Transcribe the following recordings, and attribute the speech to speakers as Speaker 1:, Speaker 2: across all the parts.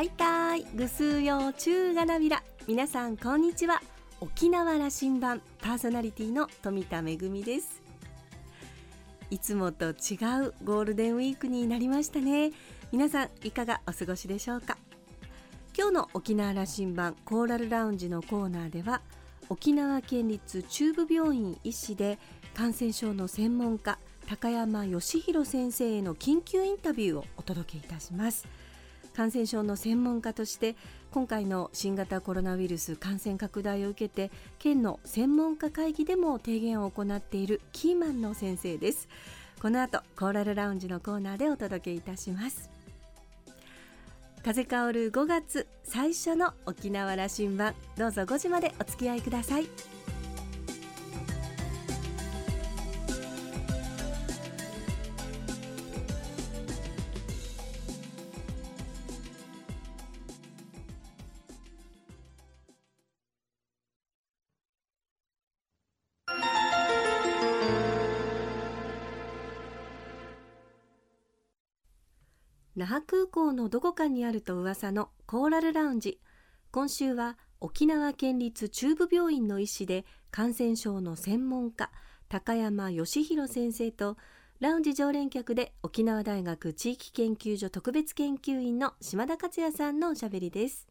Speaker 1: はいたい。ぐすうようちゅうがなびら。皆さんこんにちは。沖縄羅針盤パーソナリティの富田恵です。いつもと違うゴールデンウィークになりましたね。皆さんいかがお過ごしでしょうか？今日の沖縄羅針盤コーラルラウンジのコーナーでは沖縄県立中部病院医師で感染症の専門家高山義弘先生への緊急インタビューをお届けいたします。感染症の専門家として今回の新型コロナウイルス感染拡大を受けて県の専門家会議でも提言を行っているキーマンの先生です。この後コーラルラウンジのコーナーでお届けいたします。風香る5月最初の沖縄羅針盤。どうぞ5時までお付き合いください。那覇空港のどこかにあると噂のコーラルラウンジ。今週は沖縄県立中部病院の医師で感染症の専門家高山義弘先生とラウンジ常連客で沖縄大学地域研究所特別研究員の島田克也さんのおしゃべりです。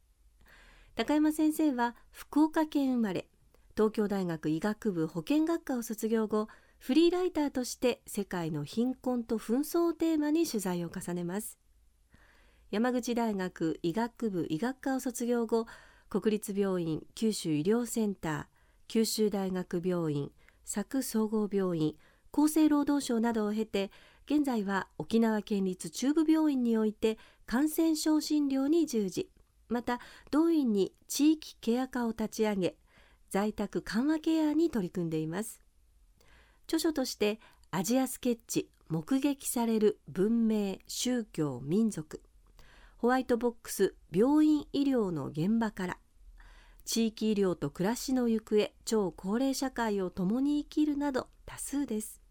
Speaker 1: 高山先生は福岡県生まれ東京大学医学部保健学科を卒業後フリーライターとして世界の貧困と紛争をテーマに取材を重ねます。山口大学医学部医学科を卒業後国立病院九州医療センター九州大学病院佐久総合病院厚生労働省などを経て現在は沖縄県立中部病院において感染症診療に従事。また同院に地域ケア科を立ち上げ在宅緩和ケアに取り組んでいます。著書としてアジアスケッチ目撃される文明宗教民族。ホワイトボックス病院医療の現場から地域医療と暮らしの行方超高齢社会を共に生きるなど多数です。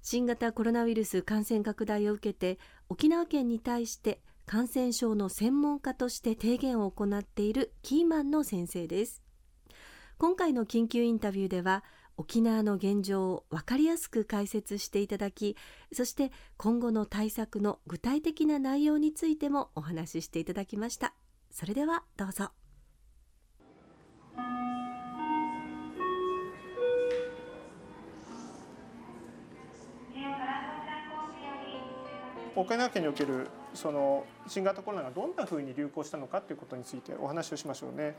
Speaker 1: 新型コロナウイルス感染拡大を受けて沖縄県に対して感染症の専門家として提言を行っているキーマンの先生です。今回の緊急インタビューでは沖縄の現状を分かりやすく解説していただきそして今後の対策の具体的な内容についてもお話ししていただきました。それではどうぞ。
Speaker 2: 沖縄県におけるその新型コロナがどんなふうに流行したのかということについてお話をしましょうね。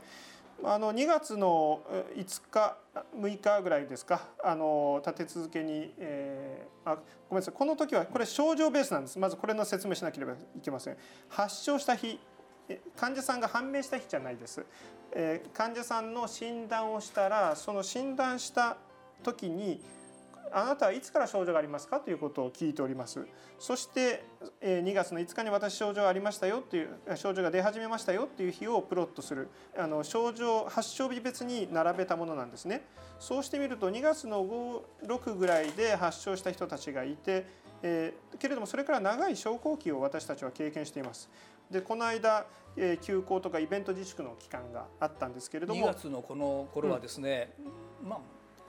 Speaker 2: あの2月の5日6日ぐらいですか。あの立て続けに、えー、あごめんなさい。この時はこれ症状ベースなんです。まずこれの説明しなければいけません。発症した日患者さんが判明した日じゃないです、えー、患者さんの診断をしたらその診断した時にあなたはいつから症状がありますかということを聞いております。そして2月の5日に私症状がありましたよっていう症状が出始めましたよっていう日をプロットする。あの症状発症日別に並べたものなんですね。そうしてみると2月の56ぐらいで発症した人たちがいて、えー、けれどもそれから長い昇降期を私たちは経験しています。でこの間、えー、休校とかイベント自粛の期間があったんですけれども。
Speaker 3: 2月のこの頃はですね、うん、まあ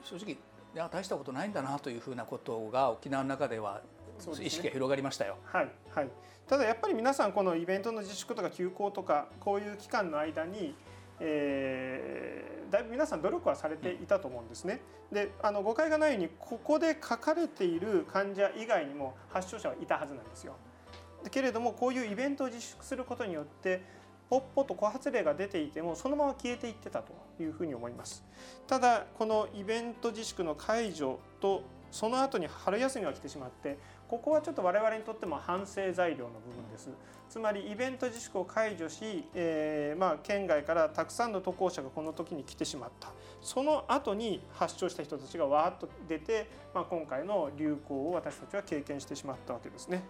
Speaker 3: 正直いや大したことないんだなというふうなことが沖縄の中では意識が広がりましたよ。ね、
Speaker 2: はい、はい、ただやっぱり皆さんこのイベントの自粛とか休校とかこういう期間の間に、えー、だいぶ皆さん努力はされていたと思うんですね。であの誤解がないようにここで書かれている患者以外にも発症者はいたはずなんですよ。けれどもこういうイベントを自粛することによってポッポと枯発例が出ていてもそのまま消えていってたというふうに思います。ただこのイベント自粛の解除とその後に春休みが来てしまってここはちょっと我々にとっても反省材料の部分です。つまりイベント自粛を解除し、えー、まあ県外からたくさんの渡航者がこの時に来てしまった。その後に発症した人たちがわーっと出て、まあ、今回の流行を私たちは経験してしまったわけですね。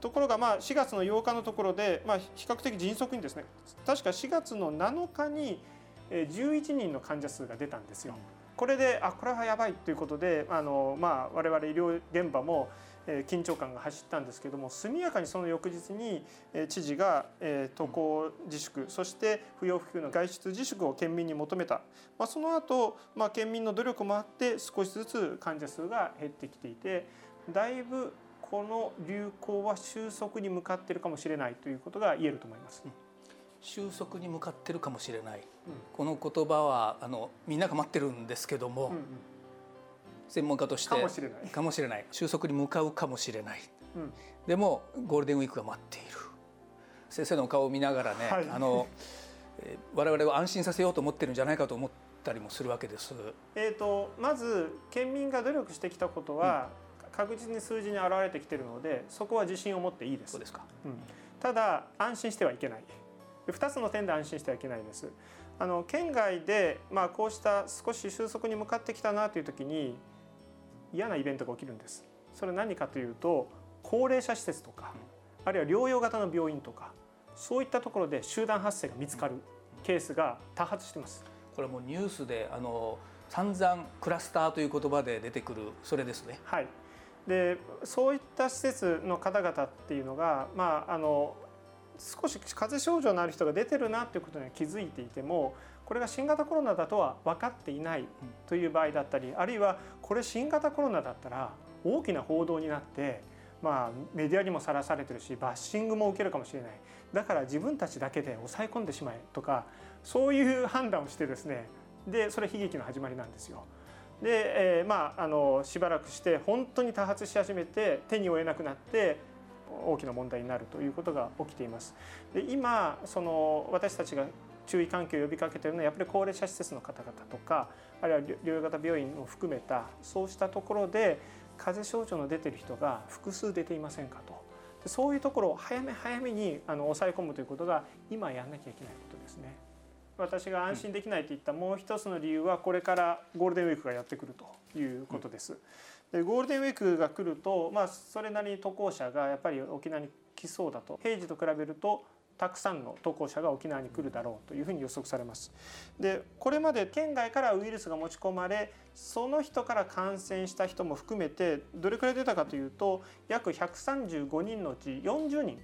Speaker 2: ところがまあ4月の8日のところで、まあ、比較的迅速にですね確か4月の7日に11人の患者数が出たんですよ。これであこれはやばいということであの、まあ、我々医療現場も、緊張感が走ったんですけども速やかにその翌日に、知事が、渡航自粛そして不要不急の外出自粛を県民に求めた、まあ、その後、まあ県民の努力もあって少しずつ患者数が減ってきていてだいぶこの流行は収束に向かっているかもしれないということが言えると思います。
Speaker 3: 収束に向かってるかもしれない、この言葉はあのみんなが待ってるんですけども、
Speaker 2: うんうん。
Speaker 3: 専門家として
Speaker 2: かもしれない。
Speaker 3: かもしれない。収束に向かうかもしれない。
Speaker 2: うん。
Speaker 3: でもゴールデンウィークが待っている。先生の顔を見ながらね、
Speaker 2: はい。
Speaker 3: あのえー我々を安心させようと思ってるんじゃないかと思ったりもするわけです。
Speaker 2: えー、とまず県民が努力してきたことは、確実に数字に表れてきているのでそこは自信を持っていいです。
Speaker 3: そうですか。
Speaker 2: うん。ただ安心してはいけない2つの点で安心してはいけないです。あの県外で、まあ、こうした少し収束に向かってきたなという時に嫌なイベントが起きるんです。それは何かというと高齢者施設とかあるいは療養型の病院とかそういったところで集団発生が見つかるケースが多発しています。
Speaker 3: これはもうニュースであの散々クラスターという言葉で出てくるそれですね。
Speaker 2: はい、でそういった施設の方々っていうのが、まあ、あの少し風邪症状のある人が出てるなということには気づいていてもこれが新型コロナだとは分かっていないという場合だったりあるいはこれ新型コロナだったら大きな報道になって、まあ、メディアにもさらされてるしバッシングも受けるかもしれないだから自分たちだけで抑え込んでしまえとかそういう判断をしてですねでそれ悲劇の始まりなんですよ。で、えーまあ、あのしばらくして本当に多発し始めて手に負えなくなって大きな問題になるということが起きています。で今その私たちが注意喚起を呼びかけているのはやっぱり高齢者施設の方々とかあるいは療養型病院を含めたそうしたところで風邪症状の出ている人が複数出ていませんかとでそういうところを早め早めにあの抑え込むということが今やらなきゃいけないことですね。私が安心できないといったもう一つの理由はこれからゴールデンウィークがやってくるということです。でゴールデンウィークが来ると、まあ、それなりに渡航者がやっぱり沖縄に来そうだと平時と比べるとたくさんの渡航者が沖縄に来るだろうというふうに予測されます。でこれまで県外からウイルスが持ち込まれその人から感染した人も含めてどれくらい出たかというと約135人のうち40人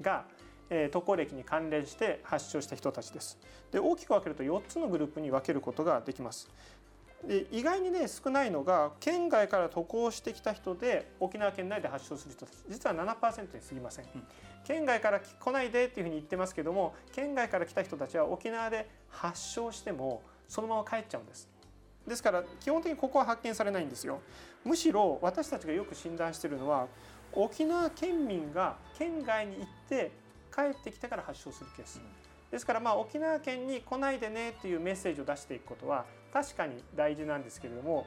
Speaker 2: がえ渡航歴に関連して発症した人たちです。で大きく分けると4つのグループに分けることができます。で意外にね少ないのが県外から渡航してきた人で沖縄県内で発症する人たち実は7%に過ぎません、
Speaker 3: うん。
Speaker 2: 県外から来ないでっていうふうに言ってますけども県外から来た人たちは沖縄で発症してもそのまま帰っちゃうんです。ですから基本的にここは発見されないんですよ。むしろ私たちがよく診断しているのは沖縄県民が県外に行って帰ってきてから発症するケース。ですからまあ沖縄県に来ないでねっていうメッセージを出していくことは確かに大事なんですけれども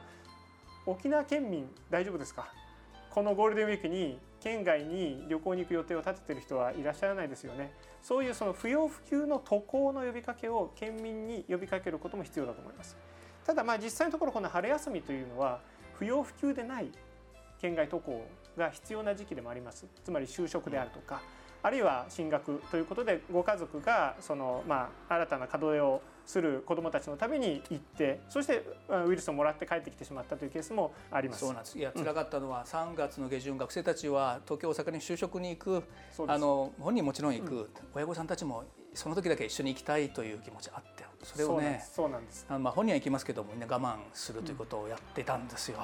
Speaker 2: 沖縄県民大丈夫ですか？このゴールデンウィークに県外に旅行に行く予定を立てている人はいらっしゃらないですよね。そういうその不要不急の渡航の呼びかけを県民に呼びかけることも必要だと思います。ただまあ実際のところこの春休みというのは不要不急でない県外渡航が必要な時期でもあります。つまり就職であるとか、あるいは進学ということでご家族がその、まあ、新たな門出をする子どもたちのために行ってそしてウイルスをもらって帰ってきてしまったというケースもあります。
Speaker 3: そうなんです。いや辛かったのは3月の下旬学生たちは東京大阪に就職に行く。あの本人もちろん行く、親御さんたちもその時だけ一緒に行きたいという気持ちあってそれをね
Speaker 2: そうなんです。
Speaker 3: あのまあ本人は行きますけどもみんな我慢するということをやってたんですよ。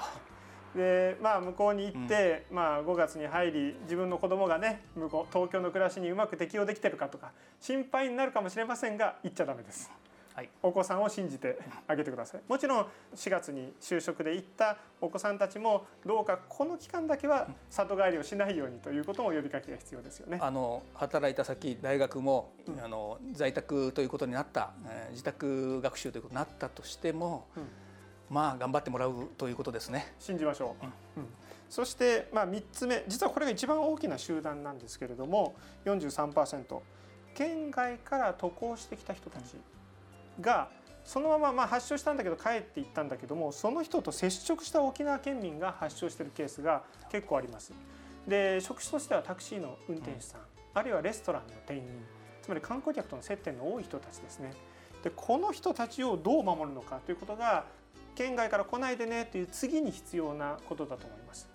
Speaker 2: でまあ向こうに行って、まあ5月に入り自分の子供がね向こう東京の暮らしにうまく適応できてるかとか心配になるかもしれませんが行っちゃダメです。
Speaker 3: はい。
Speaker 2: お子さんを信じてあげてください。もちろん4月に就職で行ったお子さんたちもどうかこの期間だけは里帰りをしないようにということも呼びかけが必要ですよね。
Speaker 3: あの働いた先大学も、あの在宅ということになった、えー自宅学習ということになったとしても、
Speaker 2: うん。
Speaker 3: まあ頑張ってもらうということですね。
Speaker 2: 信じましょう、うん。そして、まあ、3つ目。実はこれが一番大きな集団なんですけれども43%県外から渡航してきた人たちがそのまままあ発症したんだけど帰っていったんだけどもその人と接触した沖縄県民が発症しているケースが結構あります。で職種としてはタクシーの運転手さん、あるいはレストランの店員つまり観光客との接点の多い人たちですね。でこの人たちをどう守るのかということが県外から来ないでねという次に必要なことだと思います。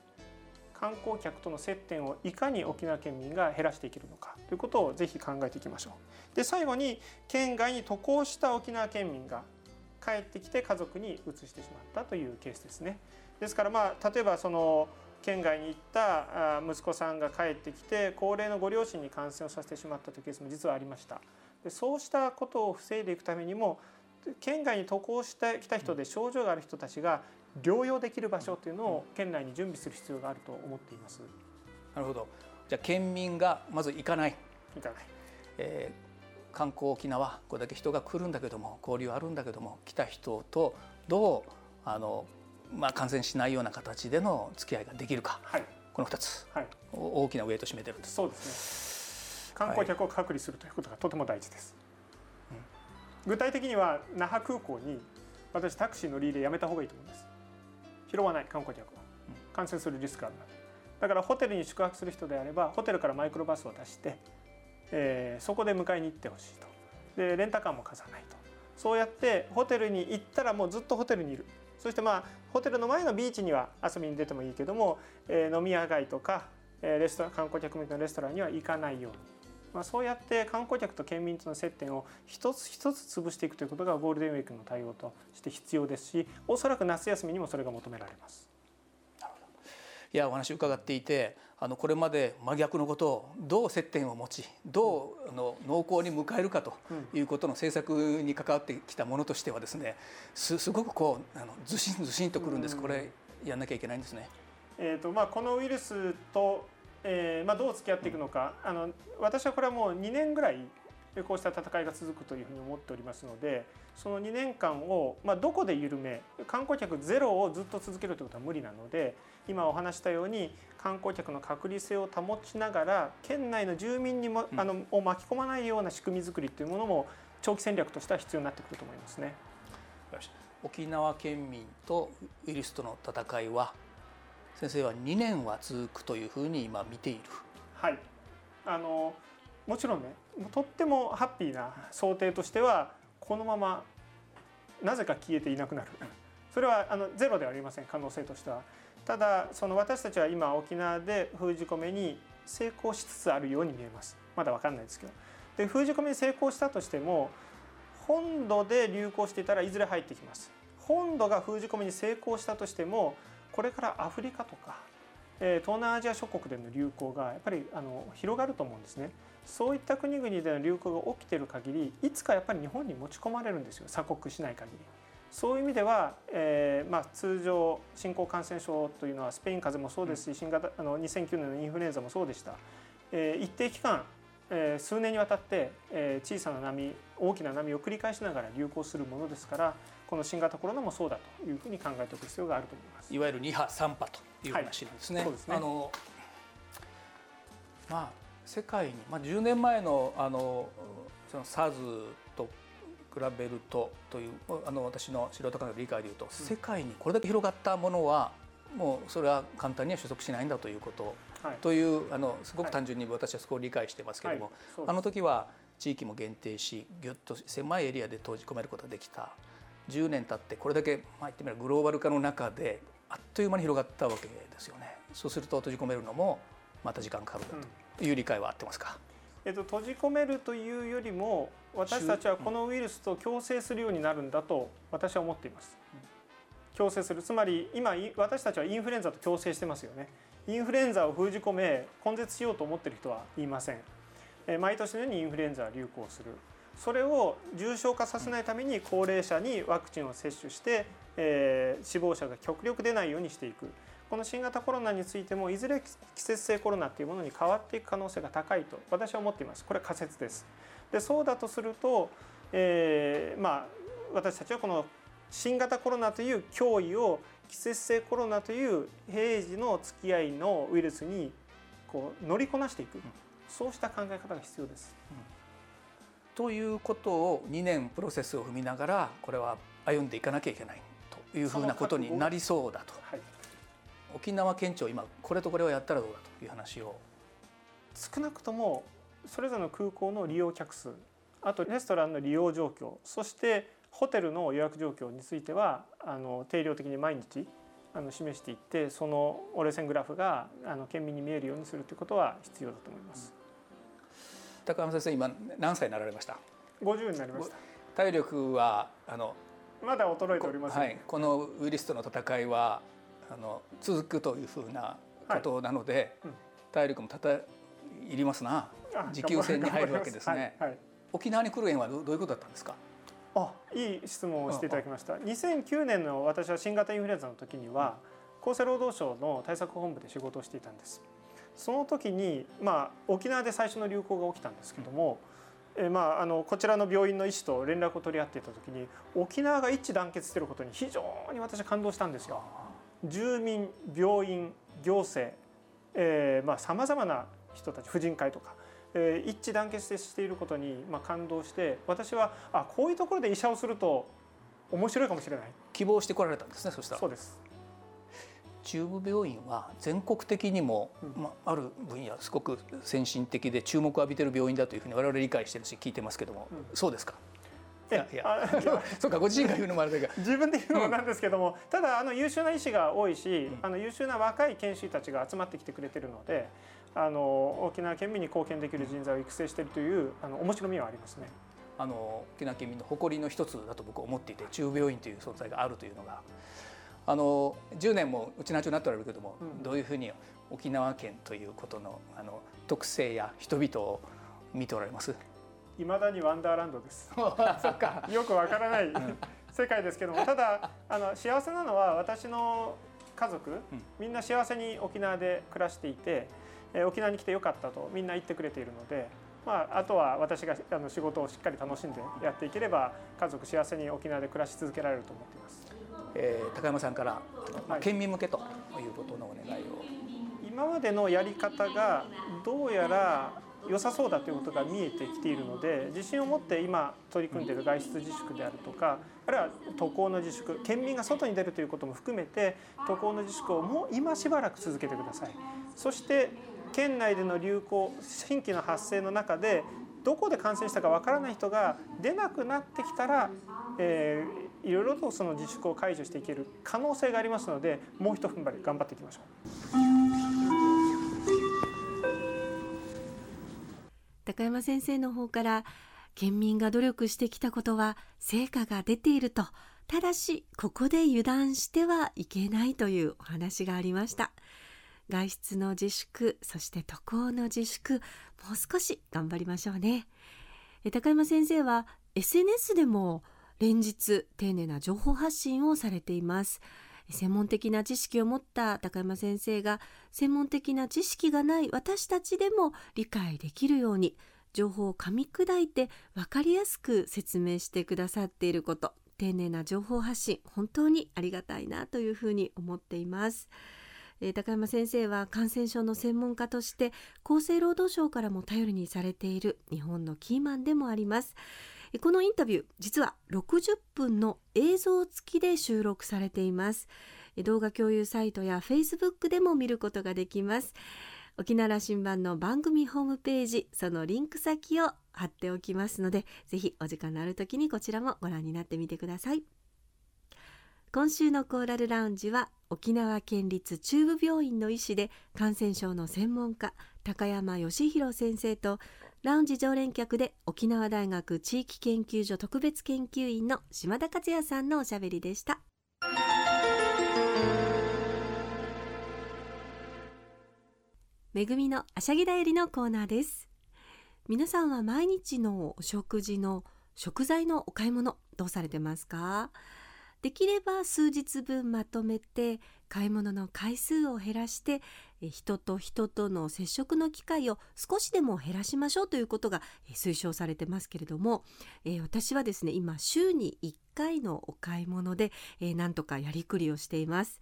Speaker 2: 観光客との接点をいかに沖縄県民が減らしていけるのかということをぜひ考えていきましょう。で最後に県外に渡航した沖縄県民が帰ってきて家族に移してしまったというケースですね。ですからまあ例えばその県外に行った息子さんが帰ってきて高齢のご両親に感染をさせてしまったというケースも実はありました。でそうしたことを防いでいくためにも県外に渡航してきた人で症状がある人たちが療養できる場所というのを県内に準備する必要があると思っています。
Speaker 3: なるほど。じゃあ県民がまず行かない。
Speaker 2: 行かない。
Speaker 3: えー、観光沖縄これだけ人が来るんだけども交流あるんだけども来た人とどうあのまあ感染しないような形での付き合いができるか。
Speaker 2: はい。
Speaker 3: この二つ、
Speaker 2: はい、
Speaker 3: 大きなウエイト占めてる
Speaker 2: そうですね。観光客を隔離するということがとても大事です。はい、具体的には那覇空港に私タクシー乗り入れやめた方がいいと思うんです。拾わない観光客は感染するリスクがあるのでだからホテルに宿泊する人であればホテルからマイクロバスを出して、えー、そこで迎えに行ってほしいと。でレンタカーも貸さないと。そうやってホテルに行ったらもうずっとホテルにいる。そしてまあホテルの前のビーチには遊びに出てもいいけども、えー、飲み屋街とか、えー、レストラン観光客向けのレストランには行かないように。まあ、そうやって観光客と県民との接点を一つ一つ潰していくということがゴールデンウィークの対応として必要ですしおそらく夏休みにもそれが求められます。
Speaker 3: いやお話伺っていてあのこれまで真逆のことをどう接点を持ちどうあの濃厚に迎えるかということの政策に関わってきたものとしてはですねすすごくこうあのずしんずしんとくるんです、これやんなきゃいけないんですね。
Speaker 2: えーとまあ、このウイルスとえーまあ、どう付き合っていくのかあの私はこれはもう2年ぐらいこうした戦いが続くというふうに思っておりますのでその2年間を、まあ、どこで緩め観光客ゼロをずっと続けるということは無理なので今お話したように観光客の隔離性を保ちながら県内の住民にも、あのを巻き込まないような仕組み作りというものも長期戦略としては必要になってくると思いますね。
Speaker 3: 沖縄県民とウイルスとの戦いは先生は2年は続くというふうに今見ている。
Speaker 2: はいあのもちろんねとってもハッピーな想定としてはこのままなぜか消えていなくなる それはあのゼロではありません可能性としては。ただその私たちは今沖縄で封じ込めに成功しつつあるように見えますまだ分かんないですけど。で封じ込めに成功したとしても本土で流行していたらいずれ入ってきます。本土が封じ込めに成功したとしてもこれからアフリカとか、え東南アジア諸国での流行がやっぱりあの広がると思うんですね。そういった国々での流行が起きている限りいつかやっぱり日本に持ち込まれるんですよ鎖国しない限り。そういう意味では、えーまあ、通常新興感染症というのはスペイン風邪もそうですし新型あの2009年のインフルエンザもそうでした、えー、一定期間、えー、数年にわたって、えー、小さな波大きな波を繰り返しながら流行するものですからこの新型コロナもそうだというふうに考えておく必要があると思います。
Speaker 3: いわゆる2波3波という話なんですね。はい、すね。あのまあ世界に、まあ、10年前のあのその SARS と比べるとというあの私の素人からの理解でいうと、うん、世界にこれだけ広がったものはもうそれは簡単には収束しないんだということ、はい、というあのすごく単純に私はそこを理解してますけれども、はい、あの時は地域も限定しぎゅっと狭いエリアで閉じ込めることができた。10年経ってこれだけ、まあ、言ってみればグローバル化の中であっという間に広がったわけですよね。そうすると閉じ込めるのもまた時間かかるという理解は合ってますか、
Speaker 2: えっと、閉じ込めるというよりも私たちはこのウイルスと共生するようになるんだと私は思っています。共生するつまり今私たちはインフルエンザと共生してますよね。インフルエンザを封じ込め根絶しようと思っている人は言いません。毎年のようにインフルエンザは流行するそれを重症化させないために高齢者にワクチンを接種して、えー、死亡者が極力出ないようにしていく。この新型コロナについてもいずれ季節性コロナというものに変わっていく可能性が高いと私は思っています。これは仮説です。でそうだとすると、えー、まあ私たちはこの新型コロナという脅威を季節性コロナという平時の付き合いのウイルスにこう乗りこなしていく、そうした考え方が必要です。うん。
Speaker 3: ということを2年プロセスを踏みながらこれは歩んでいかなきゃいけない。というふうなことになりそうだと、はい、沖縄県庁今これとこれをやったらどうだという話を
Speaker 2: 少なくともそれぞれの空港の利用客数あとレストランの利用状況そしてホテルの予約状況についてはあの定量的に毎日あの示していってその折れ線グラフがあの県民に見えるようにするということは必要だと思います。
Speaker 3: 高山先生今何歳になられました
Speaker 2: ？50になりました。
Speaker 3: 体力はあの
Speaker 2: まだ衰えております、
Speaker 3: ね、はい、このウイルスとの戦いはあの続くというふうなことなので、はいうん、体力もたたいりますな。持久戦に入るわけですね、はいはい、沖縄に来る縁はどういうことだったんですか？
Speaker 2: あいい質問をしていただきました。2009年の私は新型インフルエンザの時には、うん、厚生労働省の対策本部で仕事をしていたんです。その時に、まあ、沖縄で最初の流行が起きたんですけども、うん、えまあ、あのこちらの病院の医師と連絡を取り合っていた時に沖縄が一致団結していることに非常に私は感動したんですよ。住民病院行政さまざ、まな人たち婦人会とか、えー、一致団結していることに、まあ、感動して私はあこういうところで医者をすると面白いかもしれない。
Speaker 3: 希望してこられたんですねそしたら。
Speaker 2: そうです
Speaker 3: 中部病院は全国的にも、まあ、ある分野すごく先進的で注目を浴びている病院だというふうに我々理解してるし聞いてますけども、うん、そうですか？いやいや そうかご自身が言うのもあれだけど。
Speaker 2: 自分で言うのもなんですけども、うん、ただあの優秀な医師が多いし、うん、あの優秀な若い研修医たちが集まってきてくれてるのであの沖縄県民に貢献できる人材を育成しているというあの面白みはありますね。
Speaker 3: あの沖縄県民の誇りの一つだと僕は思っていて中病院という存在があるというのがあの10年もうちなちになっておられるけども、うん、どういうふうに沖縄県ということのあの特性や人々を見ておられます？
Speaker 2: いまだにワンダーランドです。そっか。よくわからない、うん、世界ですけどもただあの幸せなのは私の家族、うん、みんな幸せに沖縄で暮らしていて、えー、沖縄に来てよかったとみんな言ってくれているので、まあ、あとは私があの仕事をしっかり楽しんでやっていければ家族幸せに沖縄で暮らし続けられると思っています。
Speaker 3: えー、高山さんから、まあ、県民向けということのお願いを。
Speaker 2: 今までのやり方がどうやら良さそうだということが見えてきているので自信を持って今取り組んでいる外出自粛であるとかあるいは渡航の自粛県民が外に出るということも含めて渡航の自粛をもう今しばらく続けてください。そして県内での流行新規の発生の中でどこで感染したかわからない人が出なくなってきたら、えー、いろいろとその自粛を解除していける可能性がありますのでもう一踏ん張り頑張っていきましょう。
Speaker 1: 高山先生の方から県民が努力してきたことは成果が出ているとただしここで油断してはいけないというお話がありました外出の自粛そして渡航の自粛もう少し頑張りましょうね高山先生は SNS でも連日丁寧な情報発信をされています専門的な知識を持った高山先生が専門的な知識がない私たちでも理解できるように情報を噛み砕いて分かりやすく説明してくださっていること丁寧な情報発信本当にありがたいなというふうに思っています。高山先生は感染症の専門家として厚生労働省からも頼りにされている日本のキーマンでもあります。このインタビュー実は60分の映像付きで収録されています。動画共有サイトや Facebook でも見ることができます。沖縄羅針盤の番組ホームページそのリンク先を貼っておきますのでぜひお時間のある時にこちらもご覧になってみてください。今週のコーラルラウンジは沖縄県立中部病院の医師で感染症の専門家高山義弘先生とラウンジ常連客で沖縄大学地域研究所特別研究員の島田克也さんのおしゃべりでした。めぐみのあしゃぎだよりのコーナーです。皆さんは毎日のお食事の食材のお買い物どうされてますか？できれば数日分まとめて買い物の回数を減らして人と人との接触の機会を少しでも減らしましょうということが推奨されてますけれども、え、私はですね今週に1回のお買い物で、え、なんとかやりくりをしています。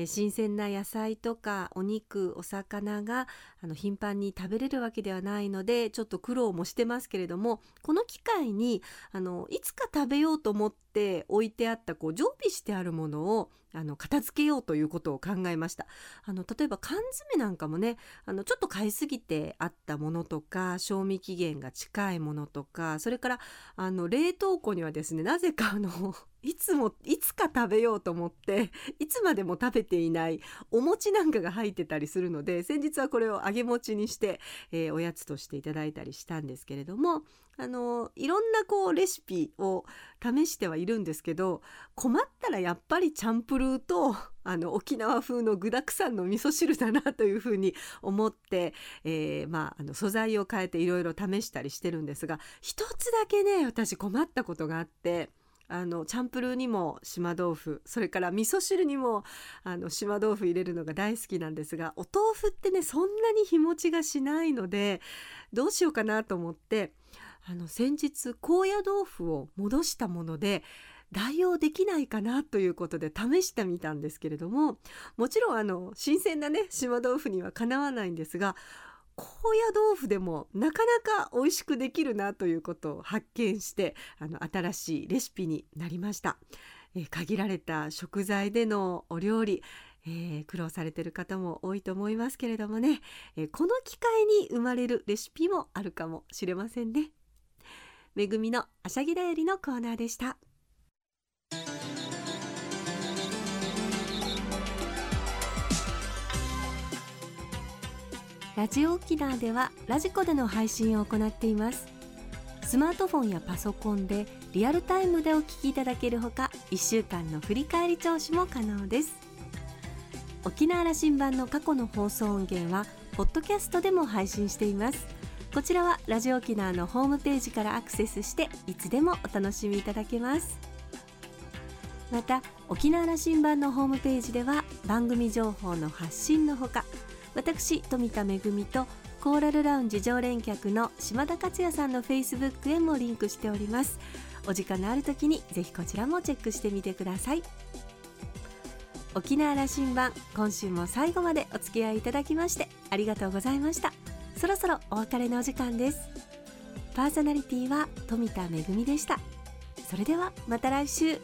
Speaker 1: え新鮮な野菜とかお肉お魚があの頻繁に食べれるわけではないのでちょっと苦労もしてますけれどもこの機会にあのいつか食べようと思って置いてあったこう常備してあるものをあの片付けようということを考えました。あの例えば缶詰なんかもねあのちょっと買いすぎてあったものとか賞味期限が近いものとかそれからあの冷凍庫にはですねなぜかあのいつもいつか食べようと思って いつまでも食べていないお餅なんかが入ってたりするので先日はこれを揚げ餅にして、えー、おやつとしていただいたりしたんですけれどもあのいろんなこうレシピを試してはいるんですけど困ったらやっぱりチャンプルーと あの沖縄風の具だくさんの味噌汁だなというふうに思って、えー、まあ、あの素材を変えていろいろ試したりしてるんですが一つだけね私困ったことがあって。あのチャンプルーにも島豆腐それから味噌汁にもあの島豆腐入れるのが大好きなんですがお豆腐ってねそんなに日持ちがしないのでどうしようかなと思ってあの先日高野豆腐を戻したもので代用できないかなということで試してみたんですけれどももちろんあの新鮮なね島豆腐にはかなわないんですが高野豆腐でもなかなか美味しくできるなということを発見してあの新しいレシピになりました、え、限られた食材でのお料理えー、苦労されてる方も多いと思いますけれどもね、え、この機会に生まれるレシピもあるかもしれませんね。めぐみのあしゃぎだよりのコーナーでした。ラジオ沖縄ではラジコでの配信を行っています。スマートフォンやパソコンでリアルタイムでお聞きいただけるほか1週間の振り返り聴取も可能です。沖縄羅針盤の過去の放送音源はポッドキャストでも配信しています。こちらはラジオ沖縄のホームページからアクセスしていつでもお楽しみいただけます。また沖縄羅針盤のホームページでは番組情報の発信のほか私富田恵とコーラルラウンジ常連客の島田克也さんのフェイスブックへもリンクしております。お時間のある時にぜひこちらもチェックしてみてください。沖縄羅針盤今週も最後までお付き合いいただきましてありがとうございました。そろそろお別れのお時間です。パーソナリティは富田恵でした。それではまた来週。